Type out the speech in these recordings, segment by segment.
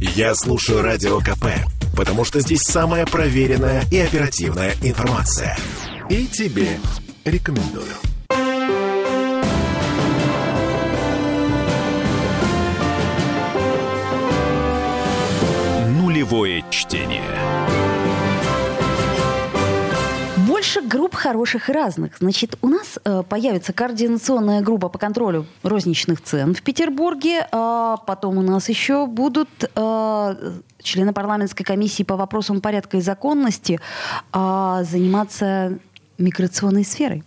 Я слушаю Радио КП, потому что здесь самая проверенная и оперативная информация. И тебе рекомендую. Нулевое чтение. Больше групп хороших и разных. Значит, у нас э, появится координационная группа по контролю розничных цен в Петербурге. А потом у нас еще будут э, члены парламентской комиссии по вопросам порядка и законности э, заниматься миграционной сферой.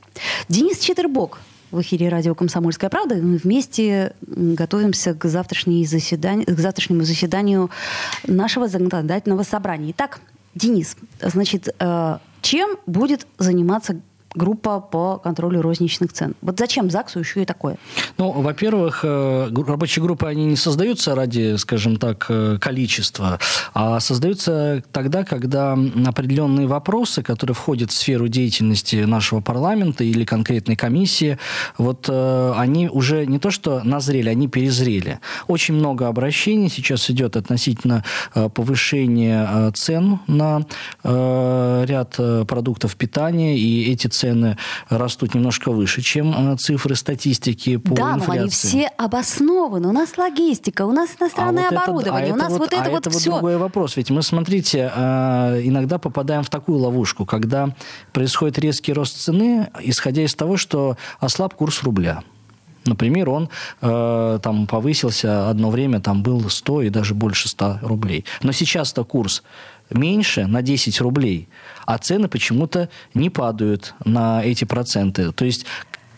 Денис Четербок в эфире радио «Комсомольская правда». Мы вместе готовимся к, завтрашней заседанию, к завтрашнему заседанию нашего законодательного собрания. Итак, Денис, значит, э, чем будет заниматься группа по контролю розничных цен. Вот зачем ЗАГСу еще и такое? Ну, во-первых, э, рабочие группы, они не создаются ради, скажем так, э, количества, а создаются тогда, когда определенные вопросы, которые входят в сферу деятельности нашего парламента или конкретной комиссии, вот э, они уже не то что назрели, они перезрели. Очень много обращений сейчас идет относительно повышения цен на ряд продуктов питания, и эти цены цены растут немножко выше, чем э, цифры статистики по да, инфляции. Да, но они все обоснованы. У нас логистика, у нас иностранное а оборудование, вот у нас вот, вот это а вот это все. вот другой вопрос. Ведь мы, смотрите, э, иногда попадаем в такую ловушку, когда происходит резкий рост цены, исходя из того, что ослаб курс рубля. Например, он э, там повысился одно время, там был 100 и даже больше 100 рублей. Но сейчас-то курс меньше на 10 рублей, а цены почему-то не падают на эти проценты. То есть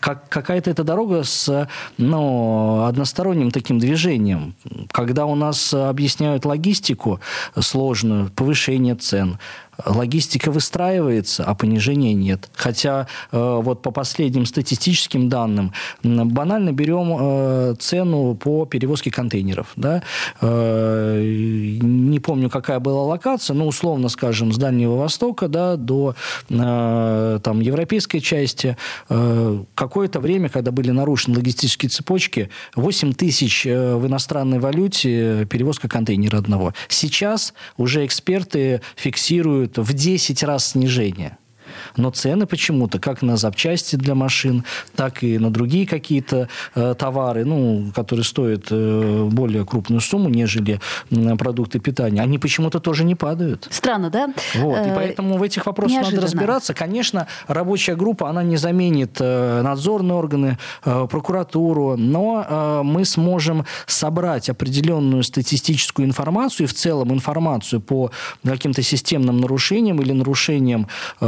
как, какая-то эта дорога с ну, односторонним таким движением. Когда у нас объясняют логистику сложную, повышение цен, логистика выстраивается, а понижения нет. Хотя э, вот по последним статистическим данным банально берем э, цену по перевозке контейнеров. Да? Э, не помню, какая была локация, но условно, скажем, с Дальнего Востока да, до там, европейской части. Какое-то время, когда были нарушены логистические цепочки, 8 тысяч в иностранной валюте перевозка контейнера одного. Сейчас уже эксперты фиксируют это в 10 раз снижение. Но цены почему-то, как на запчасти для машин, так и на другие какие-то э, товары, ну, которые стоят э, более крупную сумму, нежели э, продукты питания, они почему-то тоже не падают. Странно, да? Вот, и э, поэтому в этих вопросах Неожиданно. надо разбираться. Конечно, рабочая группа, она не заменит э, надзорные органы, э, прокуратуру, но мы сможем собрать определенную статистическую информацию и в целом информацию по каким-то системным нарушениям или нарушениям Э,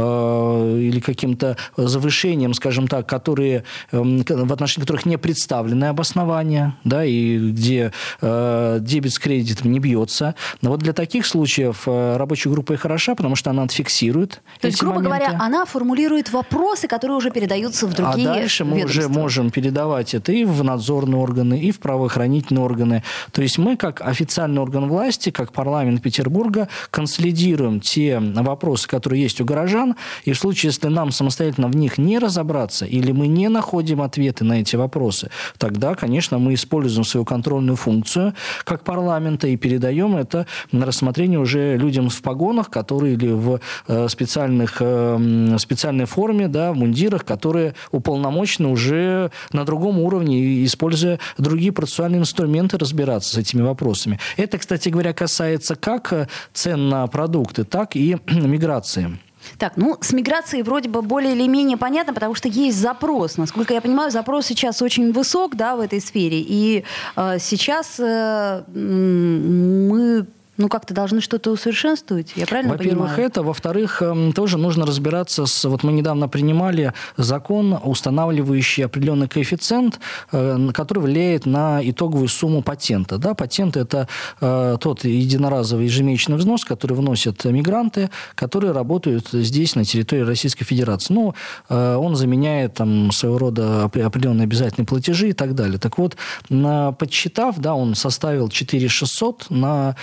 или каким-то завышением, скажем так, которые, эм, в отношении которых не представлены обоснования, да, и где э, дебет с кредитом не бьется. Но вот для таких случаев э, рабочая группа и хороша, потому что она отфиксирует То есть, грубо моменты. говоря, она формулирует вопросы, которые уже передаются в другие А дальше мы ведомства. уже можем передавать это и в надзорные органы, и в правоохранительные органы. То есть мы, как официальный орган власти, как парламент Петербурга, консолидируем те вопросы, которые есть у горожан, и в случае, если нам самостоятельно в них не разобраться, или мы не находим ответы на эти вопросы, тогда, конечно, мы используем свою контрольную функцию как парламента и передаем это на рассмотрение уже людям в погонах, которые или в э, специальных, э, специальной форме, да, в мундирах, которые уполномочены уже на другом уровне, используя другие процессуальные инструменты, разбираться с этими вопросами. Это, кстати говоря, касается как э, цен на продукты, так и миграции. Так, ну, с миграцией вроде бы более или менее понятно, потому что есть запрос. Насколько я понимаю, запрос сейчас очень высок, да, в этой сфере. И э, сейчас э, мы ну, как-то должны что-то усовершенствовать, я правильно Во-первых, понимаю? это. Во-вторых, эм, тоже нужно разбираться с... Вот мы недавно принимали закон, устанавливающий определенный коэффициент, э, который влияет на итоговую сумму патента. Да, патент – это э, тот единоразовый ежемесячный взнос, который вносят мигранты, которые работают здесь, на территории Российской Федерации. Ну, э, он заменяет там своего рода определенные обязательные платежи и так далее. Так вот, подсчитав, да, он составил 4 600 на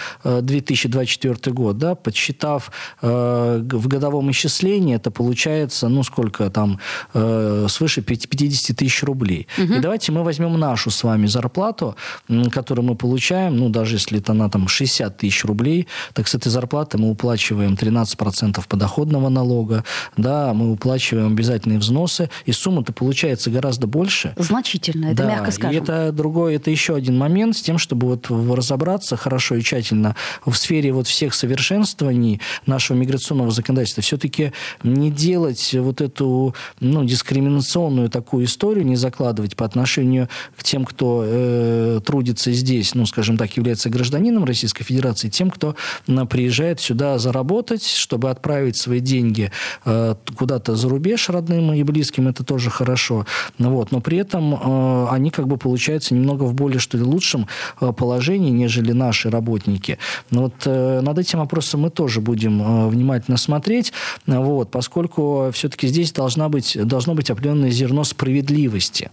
2024 год, да, подсчитав э, в годовом исчислении, это получается, ну, сколько там, э, свыше 50 тысяч рублей. Угу. И давайте мы возьмем нашу с вами зарплату, которую мы получаем, ну, даже если это на там 60 тысяч рублей, так с этой зарплаты мы уплачиваем 13% подоходного налога, да, мы уплачиваем обязательные взносы, и сумма-то получается гораздо больше. Значительно, это да, мягко скажем. И это другой, это еще один момент с тем, чтобы вот разобраться хорошо и тщательно в сфере вот всех совершенствований нашего миграционного законодательства. Все-таки не делать вот эту ну, дискриминационную такую историю, не закладывать по отношению к тем, кто э, трудится здесь, ну, скажем так, является гражданином Российской Федерации, тем, кто э, приезжает сюда заработать, чтобы отправить свои деньги э, куда-то за рубеж родным и близким, это тоже хорошо. Вот. Но при этом э, они как бы получаются немного в более, что ли, лучшем э, положении, нежели наши работники. Но вот э, над этим вопросом мы тоже будем э, внимательно смотреть, вот, поскольку все-таки здесь должна быть, должно быть определенное зерно справедливости.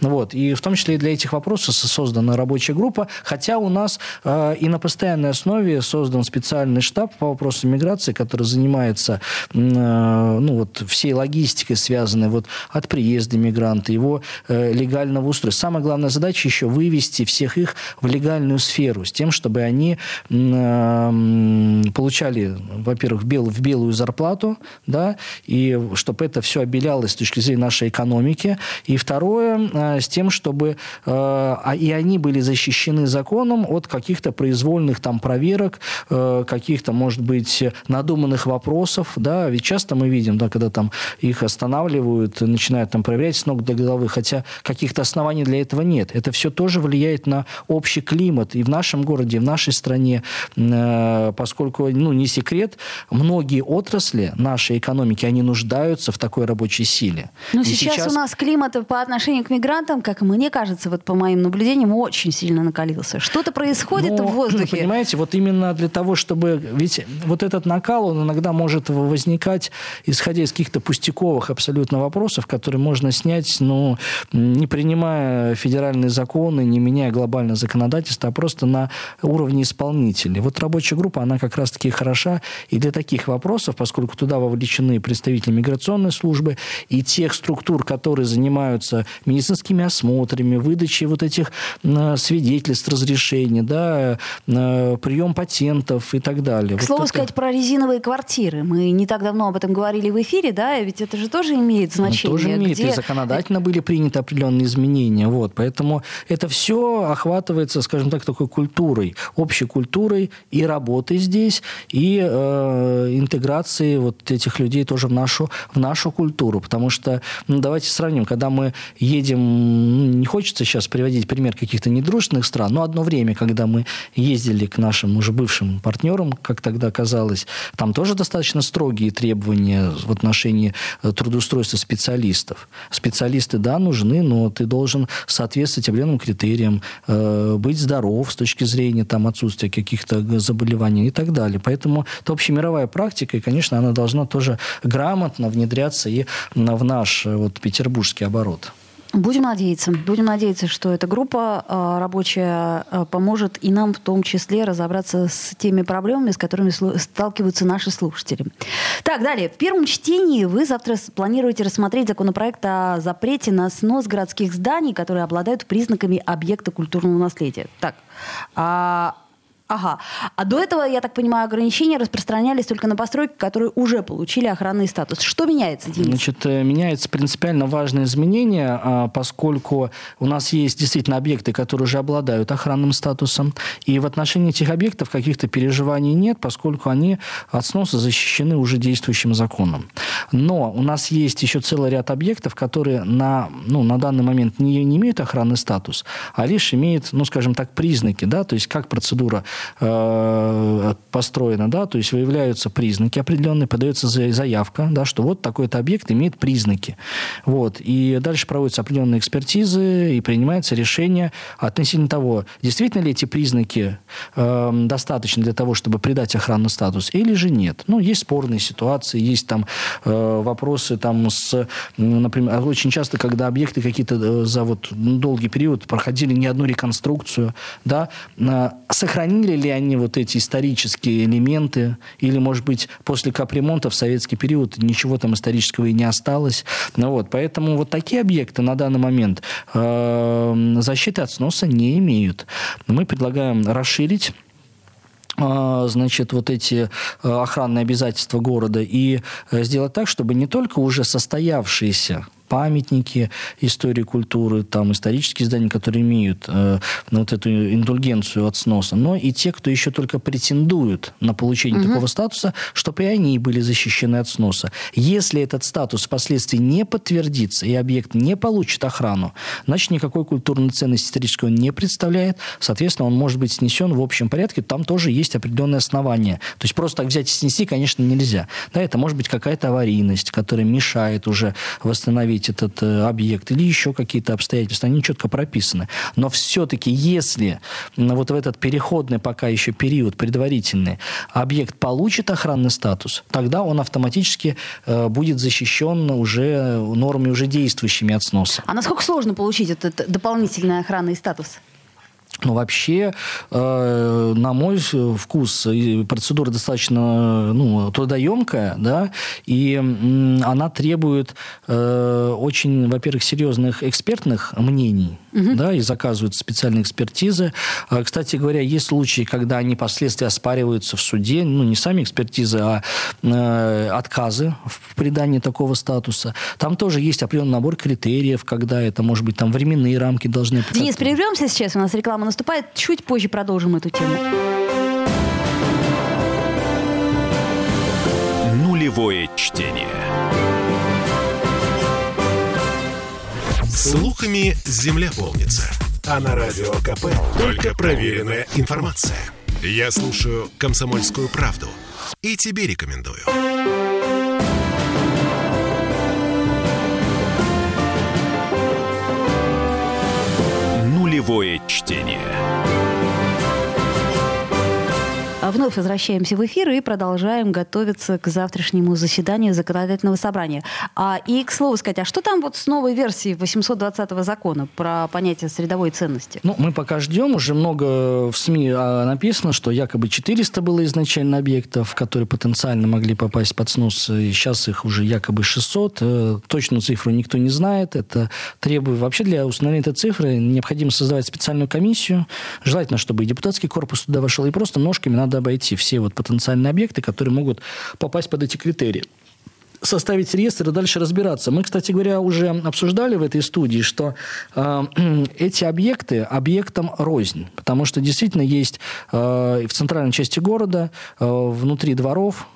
Вот. И в том числе и для этих вопросов создана рабочая группа, хотя у нас э, и на постоянной основе создан специальный штаб по вопросам миграции, который занимается э, ну, вот, всей логистикой, связанной вот, от приезда мигранта, его э, легального устройства. Самая главная задача еще вывести всех их в легальную сферу, с тем, чтобы они получали, во-первых, бел, в белую зарплату, да, и чтобы это все обелялось с точки зрения нашей экономики. И второе, Э, с тем, чтобы э, а, и они были защищены законом от каких-то произвольных там проверок, э, каких-то, может быть, надуманных вопросов, да, ведь часто мы видим, да, когда там их останавливают, начинают там проверять с ног до головы, хотя каких-то оснований для этого нет. Это все тоже влияет на общий климат и в нашем городе, и в нашей стране, поскольку, ну, не секрет, многие отрасли нашей экономики, они нуждаются в такой рабочей силе. Но сейчас, сейчас у нас климат по отношению к мигрантам, как мне кажется, вот по моим наблюдениям, очень сильно накалился. Что-то происходит Но, в воздухе. Понимаете, вот именно для того, чтобы... Ведь вот этот накал, он иногда может возникать, исходя из каких-то пустяковых абсолютно вопросов, которые можно снять, ну, не принимая федеральные законы, не меняя глобальное законодательство, а просто на уровне исполнителей. Вот рабочая группа, она как раз-таки хороша и для таких вопросов, поскольку туда вовлечены представители миграционной службы и тех структур, которые занимаются медицинскими осмотрами, выдачей вот этих свидетельств, разрешений, да, прием патентов и так далее. К вот слову это... сказать про резиновые квартиры. Мы не так давно об этом говорили в эфире, да, ведь это же тоже имеет значение. Это тоже имеет, где... и законодательно были приняты определенные изменения, вот, поэтому это все охватывается, скажем так, такой культурой, общей культурой и работы здесь, и э, интеграции вот этих людей тоже в нашу, в нашу культуру, потому что, ну, давайте сравним, когда мы едем ну, не хочется сейчас приводить пример каких-то недружественных стран, но одно время, когда мы ездили к нашим уже бывшим партнерам, как тогда казалось, там тоже достаточно строгие требования в отношении э, трудоустройства специалистов. Специалисты, да, нужны, но ты должен соответствовать определенным критериям, э, быть здоров с точки зрения там, отсутствия каких-то заболеваний и так далее. Поэтому это общемировая практика, и, конечно, она должна тоже грамотно внедряться и в наш э, вот, петербургский оборот. Будем надеяться. Будем надеяться, что эта группа э, рабочая э, поможет и нам в том числе разобраться с теми проблемами, с которыми сталкиваются наши слушатели. Так, далее. В первом чтении вы завтра планируете рассмотреть законопроект о запрете на снос городских зданий, которые обладают признаками объекта культурного наследия. Так, а Ага. А до этого, я так понимаю, ограничения распространялись только на постройки, которые уже получили охранный статус. Что меняется, Денис? Значит, э, меняется принципиально важное изменение, а, поскольку у нас есть действительно объекты, которые уже обладают охранным статусом, и в отношении этих объектов каких-то переживаний нет, поскольку они от сноса защищены уже действующим законом. Но у нас есть еще целый ряд объектов, которые на, ну, на данный момент не, не имеют охранный статус, а лишь имеют, ну, скажем так, признаки, да, то есть как процедура э, построена, да, то есть выявляются признаки определенные, подается заявка, да, что вот такой-то объект имеет признаки. Вот. И дальше проводятся определенные экспертизы и принимается решение относительно того, действительно ли эти признаки э, достаточны для того, чтобы придать охранный статус, или же нет. Ну, есть спорные ситуации, есть там э, вопросы там с, например, очень часто, когда объекты какие-то э, за вот долгий период проходили не одну реконструкцию, да, сохранили сохранили ли они вот эти исторические элементы, или, может быть, после капремонта в советский период ничего там исторического и не осталось. Ну, вот, поэтому вот такие объекты на данный момент э, защиты от сноса не имеют. Мы предлагаем расширить а, значит, вот эти э, охранные обязательства города и э, сделать так, чтобы не только уже состоявшиеся памятники истории культуры, там исторические здания, которые имеют э, вот эту индульгенцию от сноса, но и те, кто еще только претендуют на получение угу. такого статуса, чтобы и они были защищены от сноса. Если этот статус впоследствии не подтвердится и объект не получит охрану, значит никакой культурной ценности исторической он не представляет, соответственно, он может быть снесен в общем порядке, там тоже есть определенные основания. То есть просто так взять и снести, конечно, нельзя. Да, это может быть какая-то аварийность, которая мешает уже восстановить закрыть этот э, объект или еще какие-то обстоятельства, они четко прописаны. Но все-таки, если вот в этот переходный пока еще период предварительный объект получит охранный статус, тогда он автоматически э, будет защищен уже нормами уже действующими от сноса. А насколько сложно получить этот дополнительный охранный статус? Но вообще, э, на мой вкус, процедура достаточно ну, трудоемкая, да, и она требует э, очень, во-первых, серьезных экспертных мнений, угу. да, и заказывают специальные экспертизы. А, кстати говоря, есть случаи, когда они последствия оспариваются в суде, ну, не сами экспертизы, а э, отказы в придании такого статуса. Там тоже есть определенный набор критериев, когда это, может быть, там временные рамки должны... Денис, прервемся сейчас, у нас реклама наступает, чуть позже продолжим эту тему. Нулевое чтение. Слухами земля полнится. А на радио КП только проверенная информация. Я слушаю «Комсомольскую правду» и тебе рекомендую. Нулевое чтение. А вновь возвращаемся в эфир и продолжаем готовиться к завтрашнему заседанию законодательного собрания. А, и, к слову сказать, а что там вот с новой версией 820 закона про понятие средовой ценности? Ну, мы пока ждем. Уже много в СМИ а, написано, что якобы 400 было изначально объектов, которые потенциально могли попасть под снос. И сейчас их уже якобы 600. Э, точную цифру никто не знает. Это требует... Вообще для установления этой цифры необходимо создавать специальную комиссию. Желательно, чтобы и депутатский корпус туда вошел, и просто ножками надо надо обойти все вот потенциальные объекты, которые могут попасть под эти критерии составить реестр и дальше разбираться. Мы, кстати говоря, уже обсуждали в этой студии, что э, эти объекты объектом рознь, потому что действительно есть э, в центральной части города, э, внутри дворов,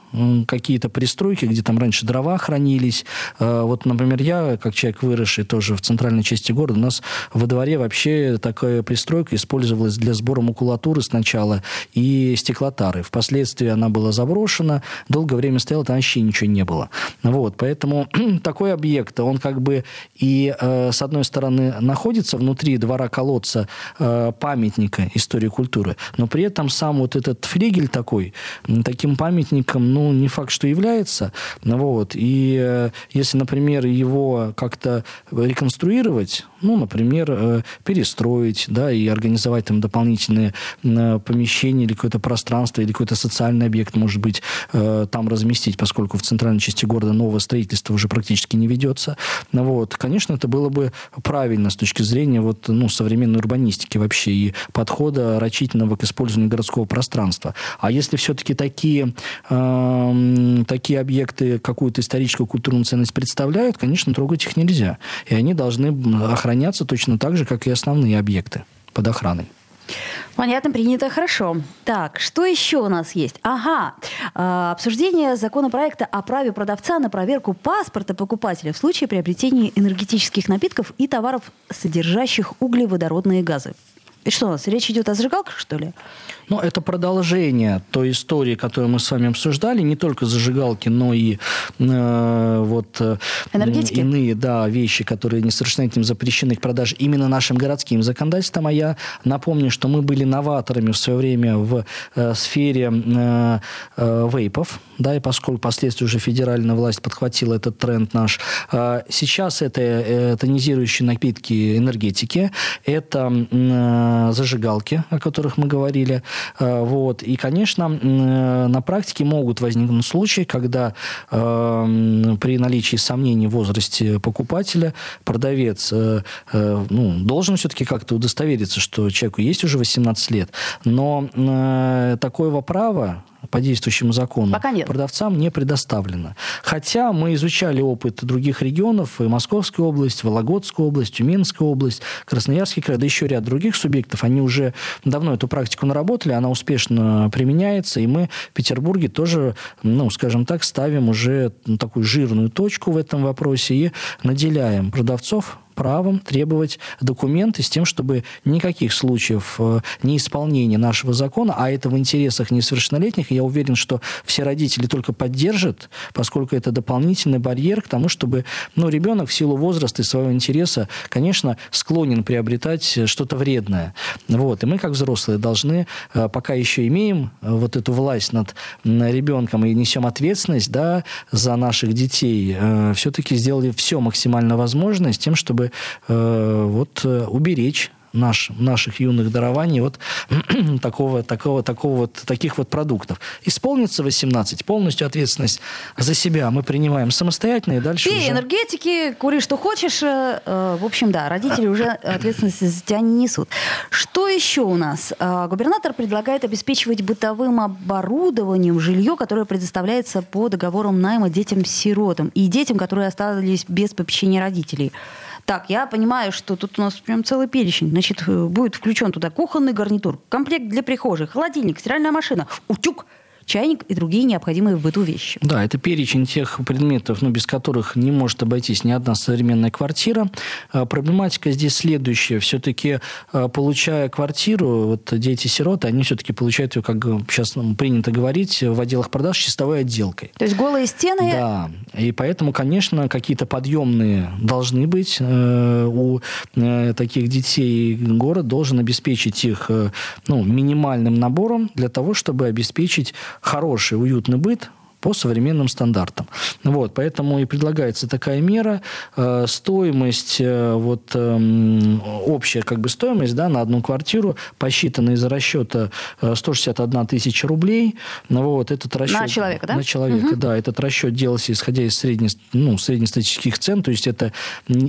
какие-то пристройки, где там раньше дрова хранились. Э, вот, например, я, как человек выросший тоже в центральной части города, у нас во дворе вообще такая пристройка использовалась для сбора макулатуры сначала и стеклотары. Впоследствии она была заброшена, долгое время стояла, там вообще ничего не было. Вот, поэтому такой объект, он как бы и, э, с одной стороны, находится внутри двора колодца э, памятника истории культуры, но при этом сам вот этот флигель такой, таким памятником, ну, не факт, что является. Вот. И э, если, например, его как-то реконструировать, ну, например, э, перестроить, да, и организовать там дополнительные э, помещения или какое-то пространство, или какой-то социальный объект, может быть, там разместить, поскольку в центральной части города новое строительство уже практически не ведется. Вот. Конечно, это было бы правильно с точки зрения вот, ну, современной урбанистики вообще и подхода рачительного к использованию городского пространства. А если все-таки такие такие объекты какую-то историческую культурную ценность представляют, конечно, трогать их нельзя. И они должны охраняться точно так же, как и основные объекты под охраной. Понятно, принято, хорошо. Так, что еще у нас есть? Ага, э, обсуждение законопроекта о праве продавца на проверку паспорта покупателя в случае приобретения энергетических напитков и товаров, содержащих углеводородные газы. И что у нас, речь идет о зажигалках, что ли? Ну, это продолжение той истории, которую мы с вами обсуждали. Не только зажигалки, но и э, вот э, иные да, вещи, которые несовершеннолетним запрещены к продаже именно нашим городским законодательством. А я напомню, что мы были новаторами в свое время в э, сфере э, э, вейпов. Да, и поскольку впоследствии уже федеральная власть подхватила этот тренд наш. Э, сейчас это э, тонизирующие напитки энергетики. Это... Э, зажигалки, о которых мы говорили. Вот. И, конечно, на практике могут возникнуть случаи, когда при наличии сомнений в возрасте покупателя продавец ну, должен все-таки как-то удостовериться, что человеку есть уже 18 лет. Но такое право по действующему закону Пока нет. продавцам не предоставлено. Хотя мы изучали опыт других регионов, и Московская область, Вологодская область, Тюменская область, Красноярский край, да еще ряд других субъектов, они уже давно эту практику наработали, она успешно применяется, и мы в Петербурге тоже, ну, скажем так, ставим уже такую жирную точку в этом вопросе и наделяем продавцов правом требовать документы с тем, чтобы никаких случаев э, неисполнения нашего закона, а это в интересах несовершеннолетних, я уверен, что все родители только поддержат, поскольку это дополнительный барьер к тому, чтобы ну, ребенок в силу возраста и своего интереса, конечно, склонен приобретать что-то вредное. Вот. И мы, как взрослые, должны, э, пока еще имеем э, вот эту власть над ребенком и несем ответственность да, за наших детей, все-таки сделали все максимально возможное с тем, чтобы э, вот э, уберечь наш, наших юных дарований от такого, такого, такого вот, таких вот продуктов. Исполнится 18, полностью ответственность за себя мы принимаем самостоятельно и дальше Пей уже... энергетики, кури что хочешь. Э, э, в общем, да, родители уже ответственность за тебя не несут. Что еще у нас? Губернатор предлагает обеспечивать бытовым оборудованием жилье, которое предоставляется по договорам найма детям-сиротам и детям, которые остались без попечения родителей. Так, я понимаю, что тут у нас прям целый перечень. Значит, э, будет включен туда кухонный гарнитур, комплект для прихожей, холодильник, стиральная машина, утюг, чайник и другие необходимые в быту вещи. Да, это перечень тех предметов, ну, без которых не может обойтись ни одна современная квартира. А, проблематика здесь следующая. Все-таки, а, получая квартиру, вот дети-сироты, они все-таки получают ее, как сейчас принято говорить, в отделах продаж чистовой отделкой. То есть голые стены? Да. И поэтому, конечно, какие-то подъемные должны быть. Э, у э, таких детей город должен обеспечить их э, ну, минимальным набором для того, чтобы обеспечить хороший, уютный быт по современным стандартам. Вот, поэтому и предлагается такая мера. Э, стоимость, э, вот эм, общая как бы стоимость да, на одну квартиру посчитана из расчета 161 э, тысяча рублей. Вот, этот расчет, на человека, да? На человека, угу. да. Этот расчет делался исходя из средне, ну, среднестатистических цен. То есть это,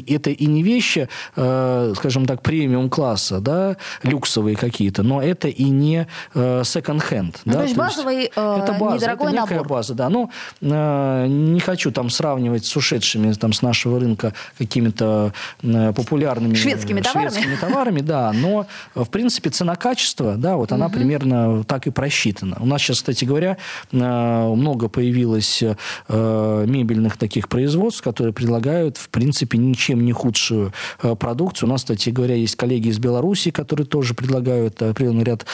это и не вещи, скажем так, премиум-класса, да, люксовые какие-то, но это и не секонд-хенд. Ну, да? то есть базовый, это база, недорогой это набор. база, да. Ну, э, не хочу там сравнивать с ушедшими там, с нашего рынка какими-то э, популярными шведскими, шведскими товарами. да, но, в принципе, цена-качество, да, вот она примерно так и просчитана. У нас сейчас, кстати говоря, э, много появилось мебельных таких производств, которые предлагают, в принципе, ничем не худшую продукцию. У нас, кстати говоря, есть коллеги из Беларуси, которые тоже предлагают определенный ряд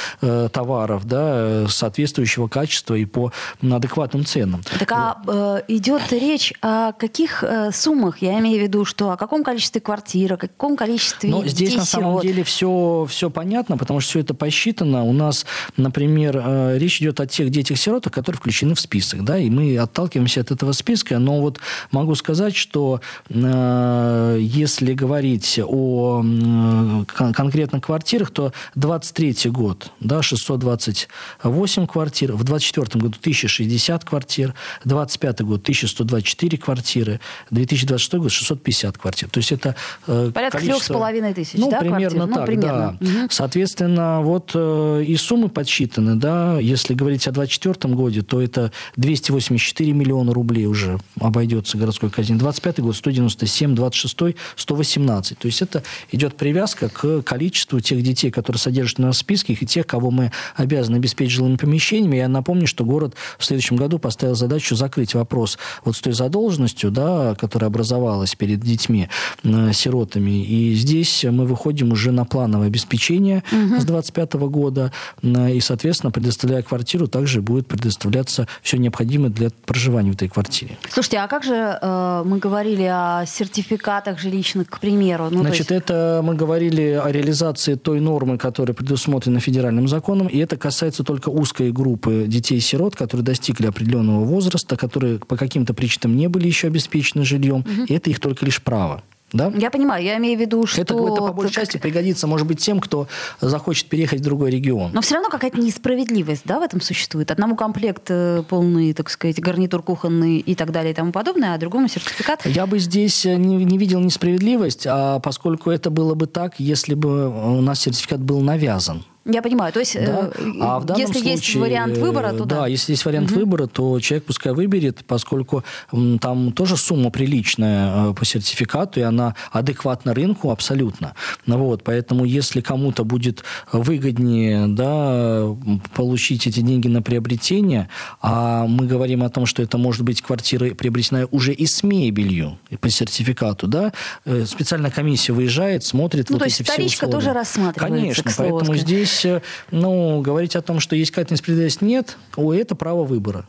товаров, да, соответствующего качества и по адекватным ценам ценам. Так а э, идет речь о каких э, суммах? Я имею в виду, что о каком количестве квартир, о каком количестве Но здесь на самом деле все, все понятно, потому что все это посчитано. У нас, например, э, речь идет о тех детях-сиротах, которые включены в список, да, и мы отталкиваемся от этого списка. Но вот могу сказать, что э, если говорить о э, конкретно квартирах, то 23 год, да, 628 квартир, в 24 году 1060 квартир, квартир, 25 год 1124 квартиры, 2026 год 650 квартир. То есть это э, Порядка с половиной тысяч, ну, да, примерно квартир? так, ну, примерно. да. Угу. Соответственно, вот э, и суммы подсчитаны, да, если говорить о 2024 годе, то это 284 миллиона рублей уже обойдется городской казино. 25 год 197, 26 118. То есть это идет привязка к количеству тех детей, которые содержатся на списке, и тех, кого мы обязаны обеспечить жилыми помещениями. Я напомню, что город в следующем году поставил задачу закрыть вопрос вот с той задолженностью, да, которая образовалась перед детьми, э, сиротами. И здесь мы выходим уже на плановое обеспечение угу. с 25 года. Э, и, соответственно, предоставляя квартиру, также будет предоставляться все необходимое для проживания в этой квартире. Слушайте, а как же э, мы говорили о сертификатах жилищных, к примеру? Ну, Значит, есть... это мы говорили о реализации той нормы, которая предусмотрена федеральным законом, и это касается только узкой группы детей-сирот, которые достигли определенного определенного возраста, которые по каким-то причинам не были еще обеспечены жильем, угу. и это их только лишь право. Да? Я понимаю, я имею в виду, что... Это, это по большей части пригодится, может быть, тем, кто захочет переехать в другой регион. Но все равно какая-то несправедливость да, в этом существует. Одному комплект э, полный, так сказать, гарнитур кухонный и так далее и тому подобное, а другому сертификат. Я бы здесь э, не, не видел несправедливость, а поскольку это было бы так, если бы у нас сертификат был навязан. Я понимаю, то есть, да? э, а в данном если случае, есть вариант выбора, то да. да. если есть вариант угу. выбора, то человек пускай выберет, поскольку там тоже сумма приличная э, по сертификату, и она адекватна рынку абсолютно. Ну, вот, поэтому если кому-то будет выгоднее да, получить эти деньги на приобретение, а мы говорим о том, что это может быть квартира приобретена уже и с мебелью по сертификату, да, э, специальная комиссия выезжает, смотрит ну, вот то эти есть все вторичка условия. тоже рассматривается. Конечно, поэтому здесь здесь, ну, говорить о том, что есть какая-то несправедливость, нет, ой, это право выбора.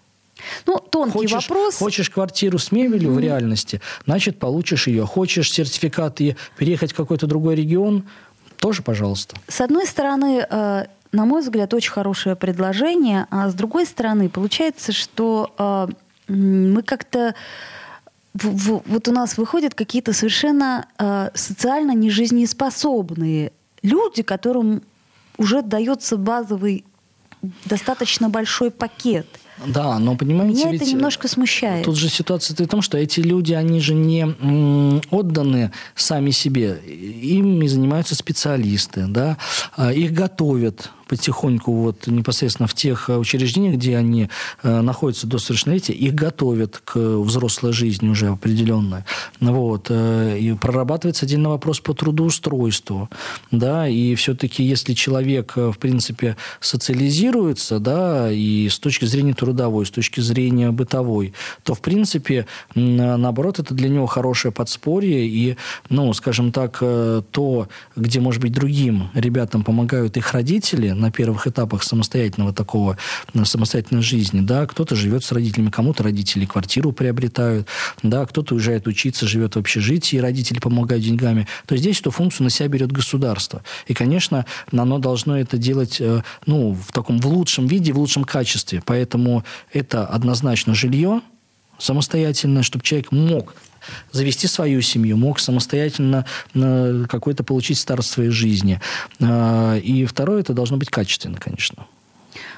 Ну, тонкий хочешь, вопрос. Хочешь квартиру с мебелью mm-hmm. в реальности, значит, получишь ее. Хочешь сертификат и переехать в какой-то другой регион, тоже пожалуйста. С одной стороны, э, на мой взгляд, очень хорошее предложение, а с другой стороны, получается, что э, мы как-то вот у нас выходят какие-то совершенно э, социально нежизнеспособные люди, которым уже дается базовый достаточно большой пакет. Да, но понимаете, Меня это немножко смущает. Тут же ситуация в том, что эти люди, они же не отданы сами себе. Ими занимаются специалисты, да, а их готовят потихоньку вот непосредственно в тех э, учреждениях, где они э, находятся до совершеннолетия, их готовят к взрослой жизни уже определенно. Вот. Э, и прорабатывается отдельный вопрос по трудоустройству. Да, и все-таки если человек, в принципе, социализируется, да, и с точки зрения трудовой, с точки зрения бытовой, то, в принципе, наоборот, это для него хорошее подспорье, и, ну, скажем так, то, где, может быть, другим ребятам помогают их родители, на первых этапах самостоятельного такого, самостоятельной жизни, да, кто-то живет с родителями, кому-то родители квартиру приобретают, да, кто-то уезжает учиться, живет в общежитии, родители помогают деньгами, то здесь эту функцию на себя берет государство. И, конечно, оно должно это делать, э, ну, в таком, в лучшем виде, в лучшем качестве. Поэтому это однозначно жилье, самостоятельно, чтобы человек мог завести свою семью, мог самостоятельно э, какое-то получить старт своей жизни. Э, и второе, это должно быть качественно, конечно.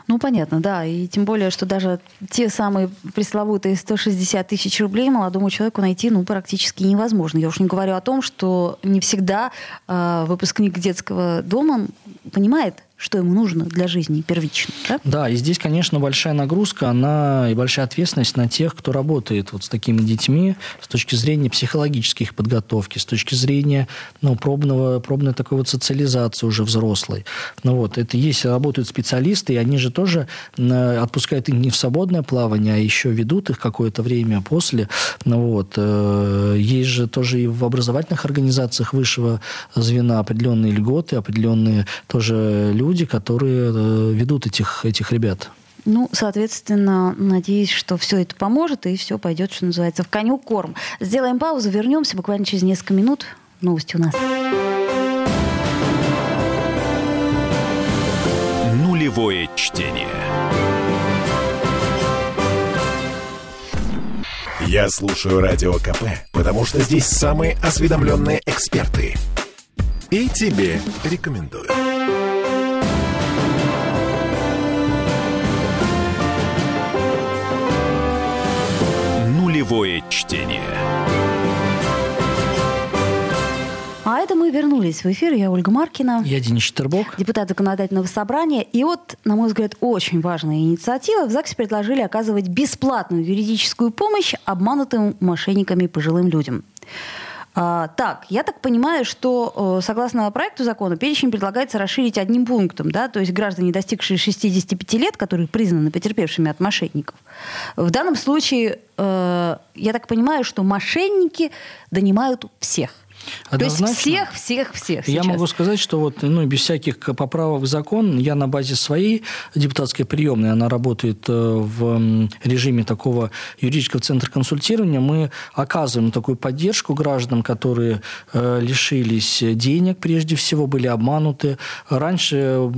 Ну, понятно, да. И тем более, что даже те самые пресловутые 160 тысяч рублей молодому человеку найти ну, практически невозможно. Я уж не говорю о том, что не всегда э, выпускник детского дома понимает, что ему нужно для жизни первично. Да? да, и здесь, конечно, большая нагрузка, она и большая ответственность на тех, кто работает вот с такими детьми с точки зрения психологической их подготовки, с точки зрения ну, пробного, пробной такой вот социализации уже взрослой. Ну, вот, это есть, работают специалисты, и они же тоже отпускают их не в свободное плавание, а еще ведут их какое-то время после. Ну, вот, э, есть же тоже и в образовательных организациях высшего звена определенные льготы, определенные тоже люди, люди, которые э, ведут этих, этих ребят. Ну, соответственно, надеюсь, что все это поможет, и все пойдет, что называется, в коню корм. Сделаем паузу, вернемся буквально через несколько минут. Новости у нас. Нулевое чтение. Я слушаю Радио КП, потому что здесь самые осведомленные эксперты. И тебе рекомендую. Нулевое чтение. А это мы вернулись в эфир. Я Ольга Маркина. Я Денис Четербок. Депутат законодательного собрания. И вот, на мой взгляд, очень важная инициатива. В ЗАГСе предложили оказывать бесплатную юридическую помощь обманутым мошенниками пожилым людям. А, так, я так понимаю, что э, согласно проекту закона перечень предлагается расширить одним пунктом, да, то есть граждане, достигшие 65 лет, которые признаны потерпевшими от мошенников. В данном случае, э, я так понимаю, что мошенники донимают всех. Однозначно. То есть всех, всех, всех. Я сейчас. могу сказать, что вот, ну, без всяких поправок в закон, я на базе своей депутатской приемной, она работает э, в режиме такого юридического центра консультирования, мы оказываем такую поддержку гражданам, которые э, лишились денег, прежде всего, были обмануты. Раньше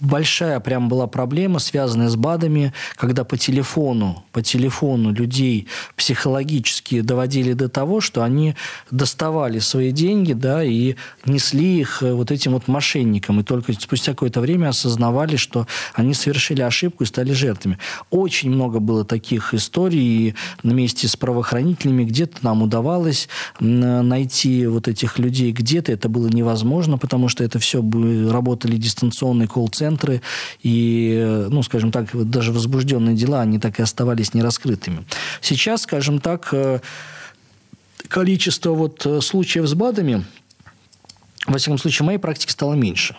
большая прям была проблема, связанная с БАДами, когда по телефону, по телефону людей психологически доводили до того, что они доставали свои деньги, да, и несли их э, вот этим вот мошенникам. И только спустя какое-то время осознавали, что они совершили ошибку и стали жертвами. Очень много было таких историй вместе с правоохранителями. Где-то нам удавалось найти вот этих людей, где-то это было невозможно, потому что это все работали дистанционные колл-центры, и, э, ну, скажем так, даже возбужденные дела, они так и оставались нераскрытыми. Сейчас, скажем так, э, количество вот э, случаев с БАДами, во всяком случае, в моей практике стало меньше.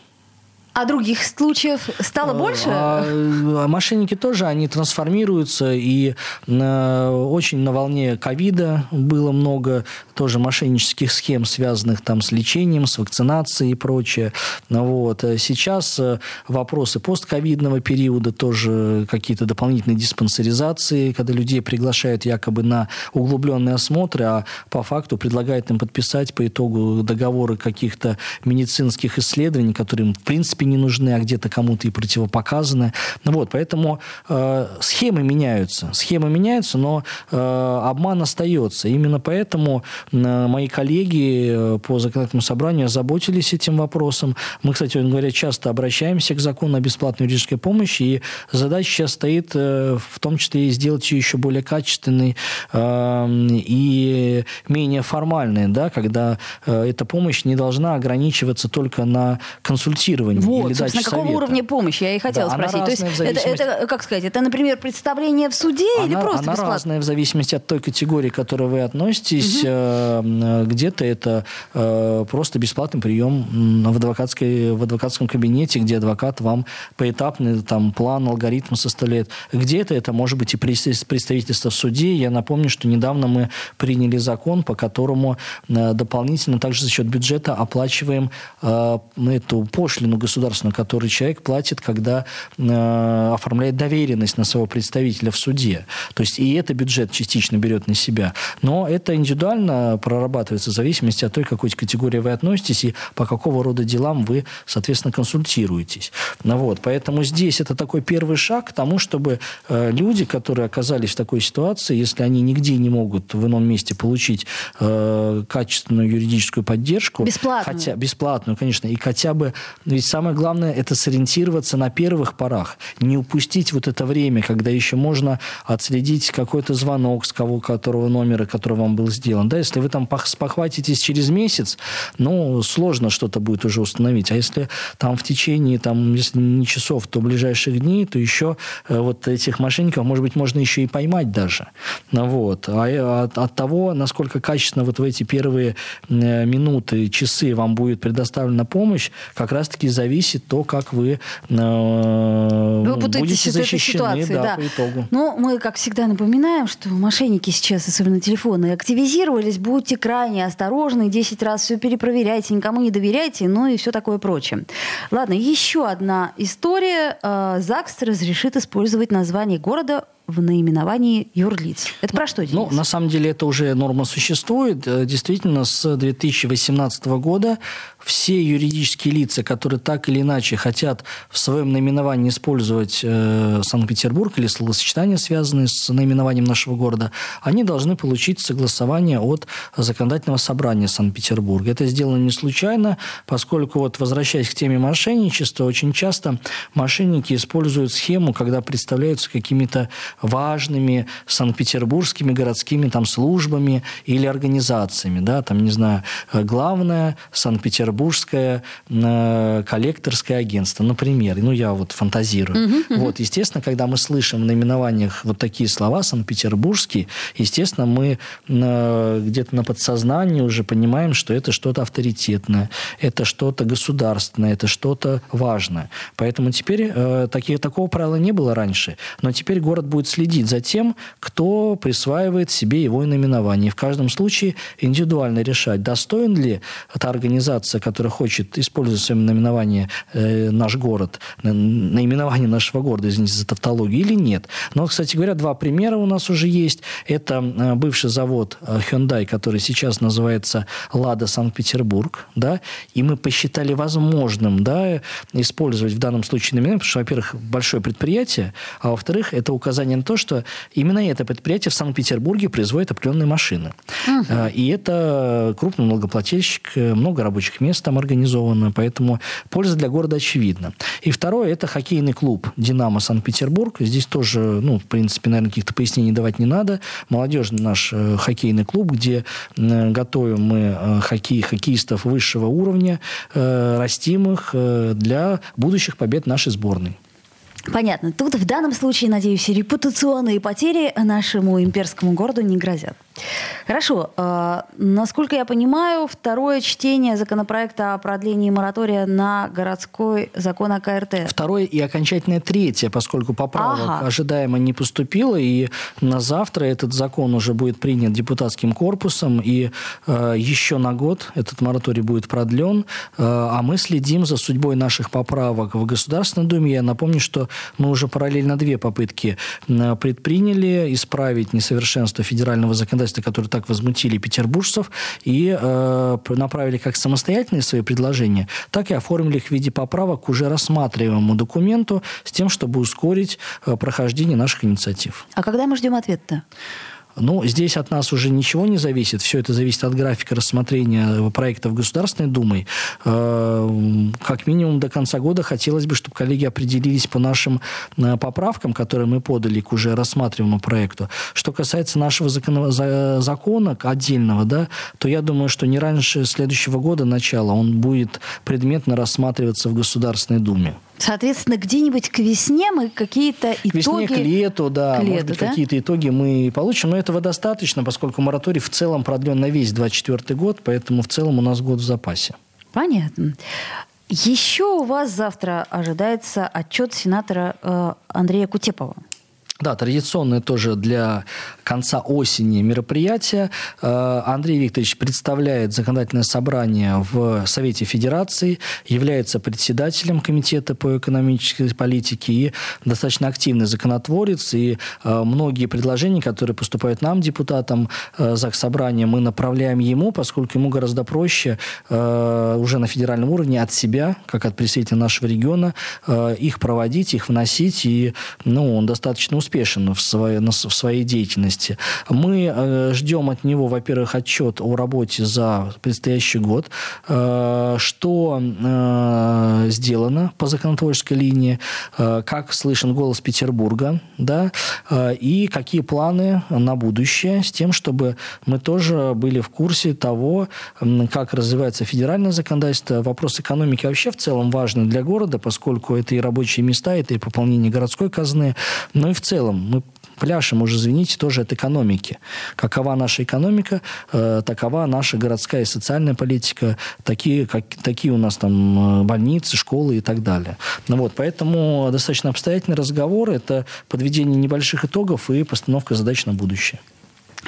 А других случаев стало э, больше? А, а мошенники тоже, они трансформируются, и на, очень на волне ковида было много тоже мошеннических схем, связанных там с лечением, с вакцинацией и прочее. Вот. Сейчас э, вопросы постковидного периода, тоже какие-то дополнительные диспансеризации, когда людей приглашают якобы на углубленные осмотры, а по факту предлагают им подписать по итогу договоры каких-то медицинских исследований, которые им, в принципе, не нужны, а где-то кому-то и противопоказаны. Вот, поэтому э, схемы меняются. Схемы меняются, но э, обман остается. Именно поэтому э, мои коллеги э, по законодательному собранию озаботились этим вопросом. Мы, кстати говоря, часто обращаемся к закону о бесплатной юридической помощи, и задача сейчас стоит э, в том числе и сделать ее еще более качественной э, и менее формальной, да, когда э, эта помощь не должна ограничиваться только на консультировании. Вот, собственно, какого совета. уровня помощи, я и хотела да, спросить. То есть зависимости... это, это, как сказать, это, например, представление в суде она, или просто она бесплатно? разная в зависимости от той категории, к которой вы относитесь. Угу. Где-то это э, просто бесплатный прием в, адвокатской, в адвокатском кабинете, где адвокат вам поэтапный там, план, алгоритм составляет. Где-то это может быть и представительство в суде. Я напомню, что недавно мы приняли закон, по которому дополнительно также за счет бюджета оплачиваем эту пошлину государственную государственную, который человек платит, когда э, оформляет доверенность на своего представителя в суде. То есть и это бюджет частично берет на себя. Но это индивидуально прорабатывается в зависимости от той, к какой категории вы относитесь и по какого рода делам вы, соответственно, консультируетесь. Ну, вот. Поэтому здесь это такой первый шаг к тому, чтобы э, люди, которые оказались в такой ситуации, если они нигде не могут в ином месте получить э, качественную юридическую поддержку, бесплатную, хотя бесплатную, конечно, и хотя бы ведь самое главное это сориентироваться на первых порах, не упустить вот это время, когда еще можно отследить какой-то звонок с кого, которого номера, который вам был сделан. Да, если вы там спохватитесь через месяц, ну, сложно что-то будет уже установить. А если там в течение, там, если не часов, то ближайших дней, то еще э, вот этих мошенников, может быть, можно еще и поймать даже. Вот. А э, от, от того, насколько качественно вот в эти первые э, минуты, часы вам будет предоставлена помощь, как раз-таки зависит зависит то, как вы, э, вы будете защищены ситуации, да, да. по итогу. Ну, мы, как всегда, напоминаем, что мошенники сейчас, особенно телефоны, активизировались. Будьте крайне осторожны, 10 раз все перепроверяйте, никому не доверяйте, ну и все такое прочее. Ладно, еще одна история. Э, ЗАГС разрешит использовать название города в наименовании юрлиц. Это про что, Денис? Ну, на самом деле это уже норма существует. Э, действительно, с 2018 года все юридические лица, которые так или иначе хотят в своем наименовании использовать э, Санкт-Петербург или словосочетания, связанные с наименованием нашего города, они должны получить согласование от законодательного собрания Санкт-Петербурга. Это сделано не случайно, поскольку, вот, возвращаясь к теме мошенничества, очень часто мошенники используют схему, когда представляются какими-то важными санкт-петербургскими городскими там службами или организациями, да, там, не знаю, главное Санкт-Петербургское э, коллекторское агентство, например, ну, я вот фантазирую. Uh-huh, uh-huh. Вот, естественно, когда мы слышим в наименованиях вот такие слова, Санкт-Петербургский, естественно, мы где-то на подсознании уже понимаем, что это что-то авторитетное, это что-то государственное, это что-то важное. Поэтому теперь э, такие, такого правила не было раньше, но теперь город будет следить за тем, кто присваивает себе его наименование. И в каждом случае индивидуально решать, достоин ли эта организация, которая хочет использовать в своем наименовании э, наш город, наименование нашего города, извините за тавтологию, или нет. Но, кстати говоря, два примера у нас уже есть. Это э, бывший завод э, Hyundai, который сейчас называется «Лада Санкт-Петербург», да, и мы посчитали возможным, да, использовать в данном случае наименование, потому что, во-первых, большое предприятие, а во-вторых, это указание на то, что именно это предприятие в Санкт-Петербурге производит определенные машины. Угу. И это крупный налогоплательщик, много рабочих мест там организовано, поэтому польза для города очевидна. И второе, это хоккейный клуб «Динамо Санкт-Петербург». Здесь тоже, ну, в принципе, наверное, каких-то пояснений давать не надо. Молодежный наш э, хоккейный клуб, где готовим мы хоккей, хоккеистов высшего уровня, растим их для будущих побед нашей сборной. Понятно. Тут в данном случае, надеюсь, репутационные потери нашему имперскому городу не грозят. Хорошо. Э, насколько я понимаю, второе чтение законопроекта о продлении моратория на городской закон о КРТ. Второе и окончательное третье, поскольку поправок ага. ожидаемо не поступило, и на завтра этот закон уже будет принят депутатским корпусом, и э, еще на год этот мораторий будет продлен, э, а мы следим за судьбой наших поправок в Государственной Думе. Я напомню, что мы уже параллельно две попытки предприняли исправить несовершенство федерального законодательства, которое так возмутили петербуржцев, и э, направили как самостоятельные свои предложения, так и оформили их в виде поправок к уже рассматриваемому документу с тем, чтобы ускорить э, прохождение наших инициатив. А когда мы ждем ответа-то? Ну, здесь от нас уже ничего не зависит. Все это зависит от графика рассмотрения проектов Государственной Думой. Э, как минимум до конца года хотелось бы, чтобы коллеги определились по нашим э, поправкам, которые мы подали к уже рассматриваемому проекту. Что касается нашего закона, закона отдельного, да, то я думаю, что не раньше следующего года начала он будет предметно рассматриваться в Государственной Думе. Соответственно, где-нибудь к весне мы какие-то итоги... К весне, к лету, да. К лету, может быть, да? какие-то итоги мы получим. Но этого достаточно, поскольку мораторий в целом продлен на весь 2024 год, поэтому в целом у нас год в запасе. Понятно. Еще у вас завтра ожидается отчет сенатора э, Андрея Кутепова. Да, традиционное тоже для конца осени мероприятие. Э, Андрей Викторович представляет законодательное собрание в Совете Федерации, является председателем Комитета по экономической политике и достаточно активный законотворец. И э, многие предложения, которые поступают нам, депутатам э, Заксобрания, мы направляем ему, поскольку ему гораздо проще уже на федеральном уровне от себя, как от представителя нашего региона, их проводить, их вносить. И ну, он достаточно успешен в своей, в своей деятельности. Мы э, ждем от него, во-первых, отчет о работе за предстоящий год, э, что э, сделано по законотворческой линии, как слышен голос Петербурга, да, и какие планы на будущее с тем, чтобы мы тоже были в курсе того, как развивается федеральное законодательство. Вопрос экономики вообще в целом важный для города, поскольку это и рабочие места, это и пополнение городской казны, но и в целом мы пляшем уже, извините, тоже от экономики. Какова наша экономика, э, такова наша городская и социальная политика, такие, как, такие у нас там э, больницы, школы и так далее. Ну вот, поэтому достаточно обстоятельный разговор, это подведение небольших итогов и постановка задач на будущее.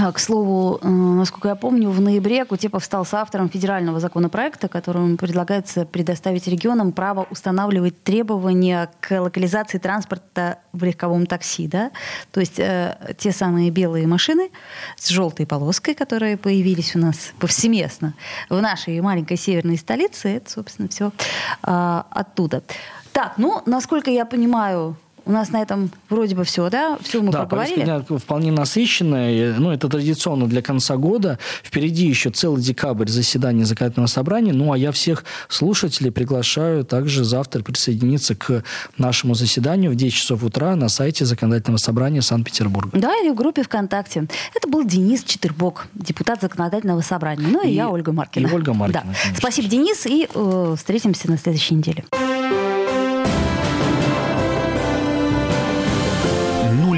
А, к слову, э, насколько я помню, в ноябре Кутепов стал соавтором федерального законопроекта, которым предлагается предоставить регионам право устанавливать требования к локализации транспорта в легковом такси. Да? То есть э, те самые белые машины с желтой полоской, которые появились у нас повсеместно в нашей маленькой северной столице, это, собственно, все э, оттуда. Так, ну, насколько я понимаю, у нас на этом вроде бы все, да? Все мы да, проговорили. Да, вполне насыщенная. Ну, это традиционно для конца года. Впереди еще целый декабрь заседания законодательного собрания. Ну, а я всех слушателей приглашаю также завтра присоединиться к нашему заседанию в 10 часов утра на сайте законодательного собрания Санкт-Петербурга. Да, или в группе ВКонтакте. Это был Денис Четырбок, депутат законодательного собрания. Ну, и, и я, Ольга Маркина. И Ольга Маркина. Да. Спасибо, Денис, и э, встретимся на следующей неделе.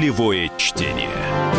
Нулевое чтение.